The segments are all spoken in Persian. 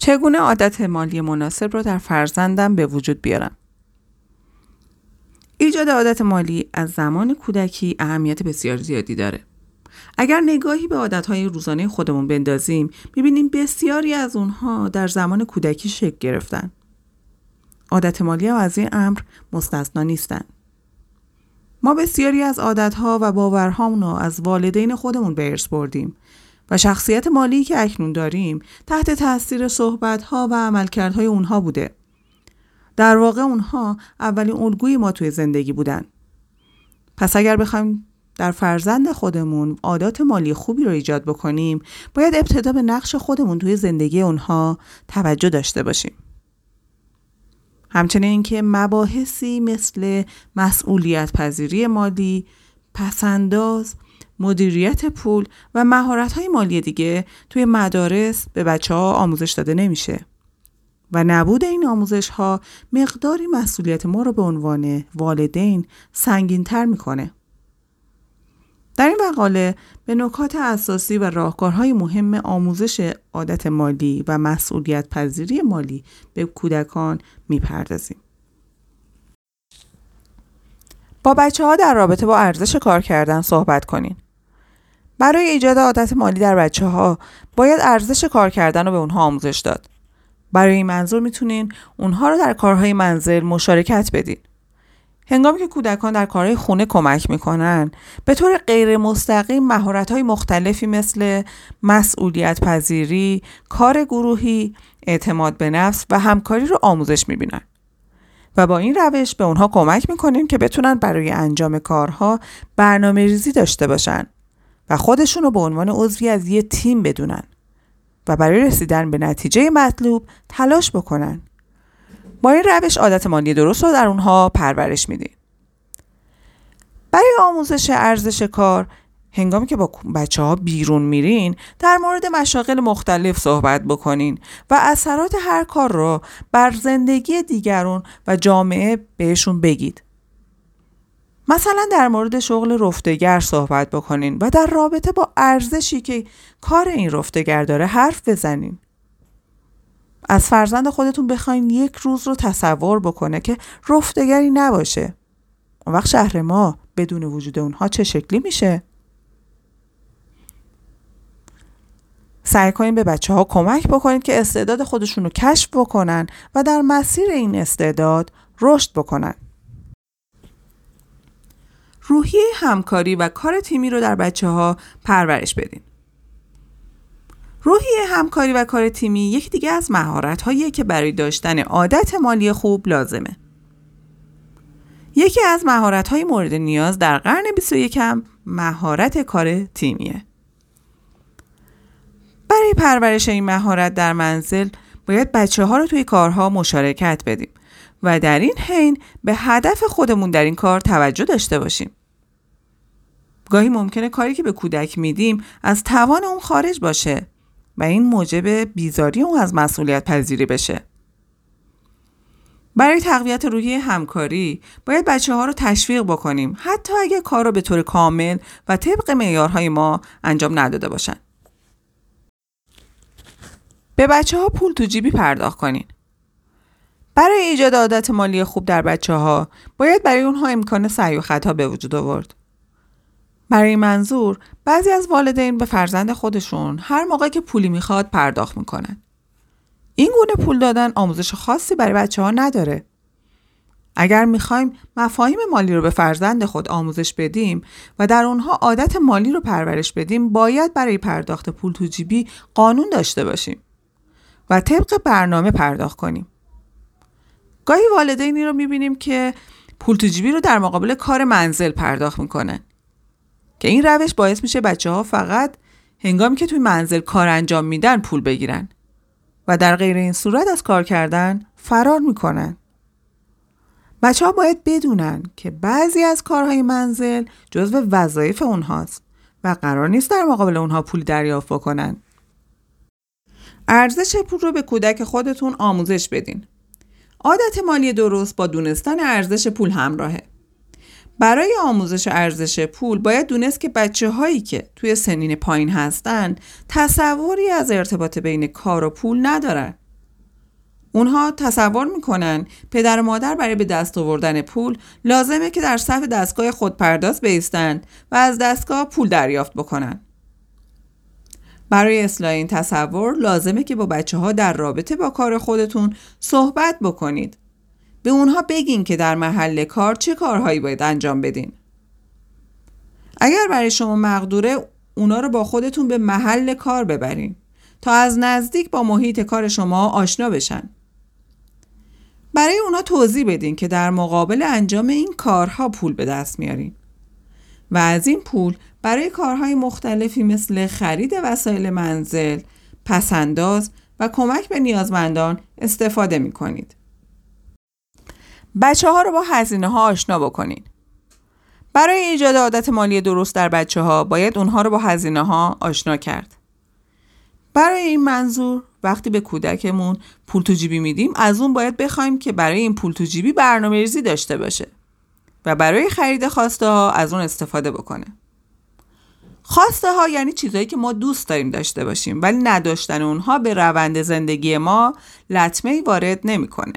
چگونه عادت مالی مناسب رو در فرزندم به وجود بیارم؟ ایجاد عادت مالی از زمان کودکی اهمیت بسیار زیادی داره. اگر نگاهی به عادتهای روزانه خودمون بندازیم می‌بینیم بسیاری از اونها در زمان کودکی شکل گرفتن. عادت مالی از این امر مستثنا نیستن. ما بسیاری از عادتها و باورهامون رو از والدین خودمون به ارث بردیم. و شخصیت مالی که اکنون داریم تحت تاثیر صحبتها و عملکردهای اونها بوده. در واقع اونها اولین الگوی ما توی زندگی بودن. پس اگر بخوایم در فرزند خودمون عادات مالی خوبی رو ایجاد بکنیم باید ابتدا به نقش خودمون توی زندگی اونها توجه داشته باشیم. همچنین اینکه مباحثی مثل مسئولیت پذیری مالی، پسنداز، مدیریت پول و مهارت های مالی دیگه توی مدارس به بچه ها آموزش داده نمیشه. و نبود این آموزش ها مقداری مسئولیت ما رو به عنوان والدین سنگین تر می‌کنه. در این مقاله به نکات اساسی و راهکارهای مهم آموزش عادت مالی و مسئولیت پذیری مالی به کودکان می‌پردازیم. با بچه ها در رابطه با ارزش کار کردن صحبت کنین. برای ایجاد عادت مالی در بچه ها باید ارزش کار کردن رو به اونها آموزش داد. برای این منظور می‌تونین اونها رو در کارهای منزل مشارکت بدین. هنگامی که کودکان در کارهای خونه کمک می‌کنن به طور غیر مستقیم مهارت های مختلفی مثل مسئولیت پذیری، کار گروهی، اعتماد به نفس و همکاری رو آموزش می‌بینن. و با این روش به اونها کمک می‌کنیم که بتونن برای انجام کارها برنامه ریزی داشته باشن و خودشون رو به عنوان عضوی از یه تیم بدونن و برای رسیدن به نتیجه مطلوب تلاش بکنن. با این روش عادت مالی درست رو در اونها پرورش میدیم. برای آموزش ارزش کار هنگامی که با بچه ها بیرون میرین در مورد مشاغل مختلف صحبت بکنین و اثرات هر کار رو بر زندگی دیگرون و جامعه بهشون بگید. مثلا در مورد شغل رفتگر صحبت بکنین و در رابطه با ارزشی که کار این رفتگر داره حرف بزنین. از فرزند خودتون بخواین یک روز رو تصور بکنه که رفتگری نباشه. اون وقت شهر ما بدون وجود اونها چه شکلی میشه؟ سعی کنید به بچه ها کمک بکنید که استعداد خودشون رو کشف بکنن و در مسیر این استعداد رشد بکنن. روحیه همکاری و کار تیمی رو در بچه ها پرورش بدین. روحیه همکاری و کار تیمی یکی دیگه از مهارت هایی که برای داشتن عادت مالی خوب لازمه. یکی از مهارت های مورد نیاز در قرن 21 هم مهارت کار تیمیه. برای پرورش این مهارت در منزل باید بچه ها رو توی کارها مشارکت بدیم و در این حین به هدف خودمون در این کار توجه داشته باشیم. گاهی ممکنه کاری که به کودک میدیم از توان اون خارج باشه و این موجب بیزاری اون از مسئولیت پذیری بشه. برای تقویت روحی همکاری باید بچه ها رو تشویق بکنیم حتی اگه کار رو به طور کامل و طبق معیارهای ما انجام نداده باشن. به بچه ها پول تو جیبی پرداخت کنین. برای ایجاد عادت مالی خوب در بچه ها باید برای اونها امکان سعی و خطا به وجود آورد. برای منظور بعضی از والدین به فرزند خودشون هر موقع که پولی می‌خواد پرداخت می‌کنن. این گونه پول دادن آموزش خاصی برای بچه ها نداره. اگر می‌خوایم مفاهیم مالی رو به فرزند خود آموزش بدیم و در اونها عادت مالی رو پرورش بدیم باید برای پرداخت پول تو جیبی قانون داشته باشیم و طبق برنامه پرداخت کنیم. گاهی والدینی رو می‌بینیم که پول تو جیبی رو در مقابل کار منزل پرداخت می‌کنن که این روش باعث میشه بچه ها فقط هنگامی که توی منزل کار انجام میدن پول بگیرن و در غیر این صورت از کار کردن فرار می‌کنن. بچه ها باید بدونن که بعضی از کارهای منزل جزو وظایف اونهاست و قرار نیست در مقابل اونها پول دریافت بکنن. ارزش پول رو به کودک خودتون آموزش بدین. عادت مالی درست با دونستن ارزش پول همراهه. برای آموزش ارزش پول باید دونست که بچه هایی که توی سنین پایین هستن تصوری از ارتباط بین کار و پول ندارن اونها تصور می‌کنن پدر و مادر برای به دست آوردن پول لازمه که در صف دستگاه خودپرداز بیستند و از دستگاه پول دریافت بکنن. برای اصلاح این تصور لازمه که با بچه ها در رابطه با کار خودتون صحبت بکنید. به اونها بگین که در محل کار چه کارهایی باید انجام بدین. اگر برای شما مقدوره اونا رو با خودتون به محل کار ببرین تا از نزدیک با محیط کار شما آشنا بشن. برای اونا توضیح بدین که در مقابل انجام این کارها پول به دست میارین و از این پول برای کارهای مختلفی مثل خرید وسایل منزل، پسنداز و کمک به نیازمندان استفاده می کنید. بچه ها رو با هزینه ها آشنا بکنید. برای ایجاد عادت مالی درست در بچه ها باید اونها رو با هزینه ها آشنا کرد. برای این منظور وقتی به کودکمون پول تو جیبی میدیم از اون باید بخوایم که برای این پول تو جیبی برنامه ریزی داشته باشه و برای خرید خواسته ها از اون استفاده بکنه. خواسته ها یعنی چیزهایی که ما دوست داریم داشته باشیم ولی نداشتن اونها به روند زندگی ما لطمه وارد نمی‌کنه.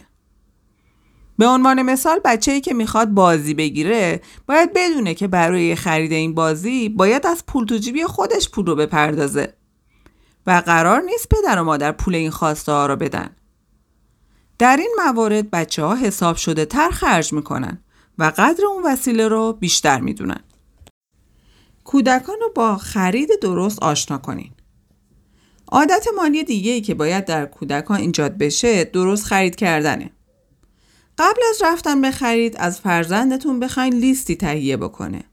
به عنوان مثال بچه ای که می‌خواد بازی بگیره باید بدونه که برای خرید این بازی باید از پول تو جیبی خودش پول رو بپردازه و قرار نیست پدر و مادر پول این خواسته ها رو بدن. در این موارد بچه ها حساب شده تر خرج می‌کنن و قدر اون وسیله رو بیشتر می‌دونن. کودکان رو با خرید درست آشنا کنین. عادت مالی دیگه ای که باید در کودکان ایجاد بشه درست خرید کردنه. قبل از رفتن به خرید از فرزندتون بخواین لیستی تهیه بکنه.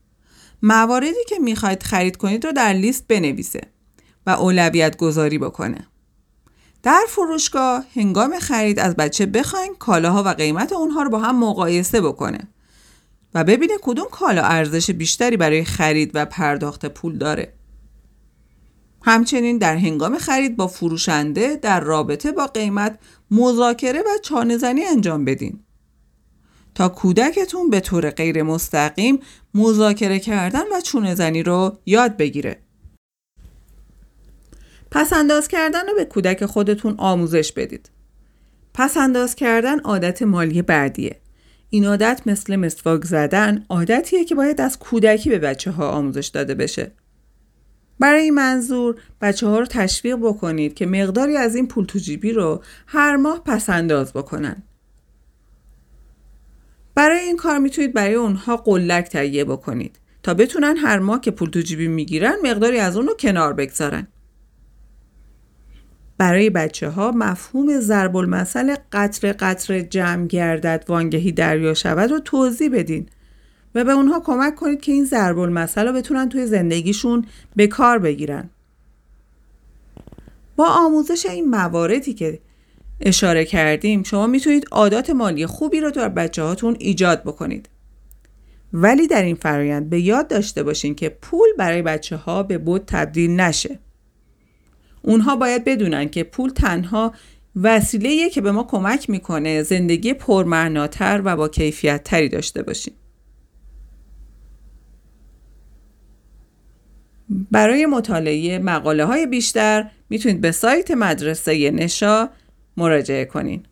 مواردی که می‌خواید خرید کنید رو در لیست بنویسه و اولویت گذاری بکنه. در فروشگاه هنگام خرید از بچه بخواین کالاها و قیمت اونها رو با هم مقایسه بکنه و ببینه کدوم کالا ارزش بیشتری برای خرید و پرداخت پول داره. همچنین در هنگام خرید با فروشنده در رابطه با قیمت مذاکره و چانهزنی انجام بدین. تا کودکتون به طور غیر مستقیم مذاکره کردن و چونه زنی رو یاد بگیره. پس انداز کردن رو به کودک خودتون آموزش بدید. پس انداز کردن عادت مالی بعدیه. این عادت مثل مسواک زدن عادتیه که باید از کودکی به بچه ها آموزش داده بشه. برای این منظور بچه ها رو تشویق بکنید که مقداری از این پول تو جیبی رو هر ماه پس انداز بکنن. برای این کار می‌تونید برای اونها قلک تهیه بکنید تا بتونن هر ماه که پول تو جیبی می‌گیرن مقداری از اون رو کنار بگذارن. برای بچه ها مفهوم ضرب المثل قطر قطر جمع گردد وانگهی دریا شود رو توضیح بدین و به اونها کمک کنید که این ضرب المثل رو بتونن توی زندگیشون به کار بگیرن. با آموزش این مواردی که اشاره کردیم شما می‌تونید عادات مالی خوبی رو در بچه هاتون ایجاد بکنید. ولی در این فرایند به یاد داشته باشین که پول برای بچه ها به بود تبدیل نشه. اونها باید بدونن که پول تنها وسیله که به ما کمک می‌کنه زندگی پرمعناتر و با کیفیت تری داشته باشیم. برای مطالعه مقاله های بیشتر می‌تونید به سایت مدرسه نشا مراجعه کنین.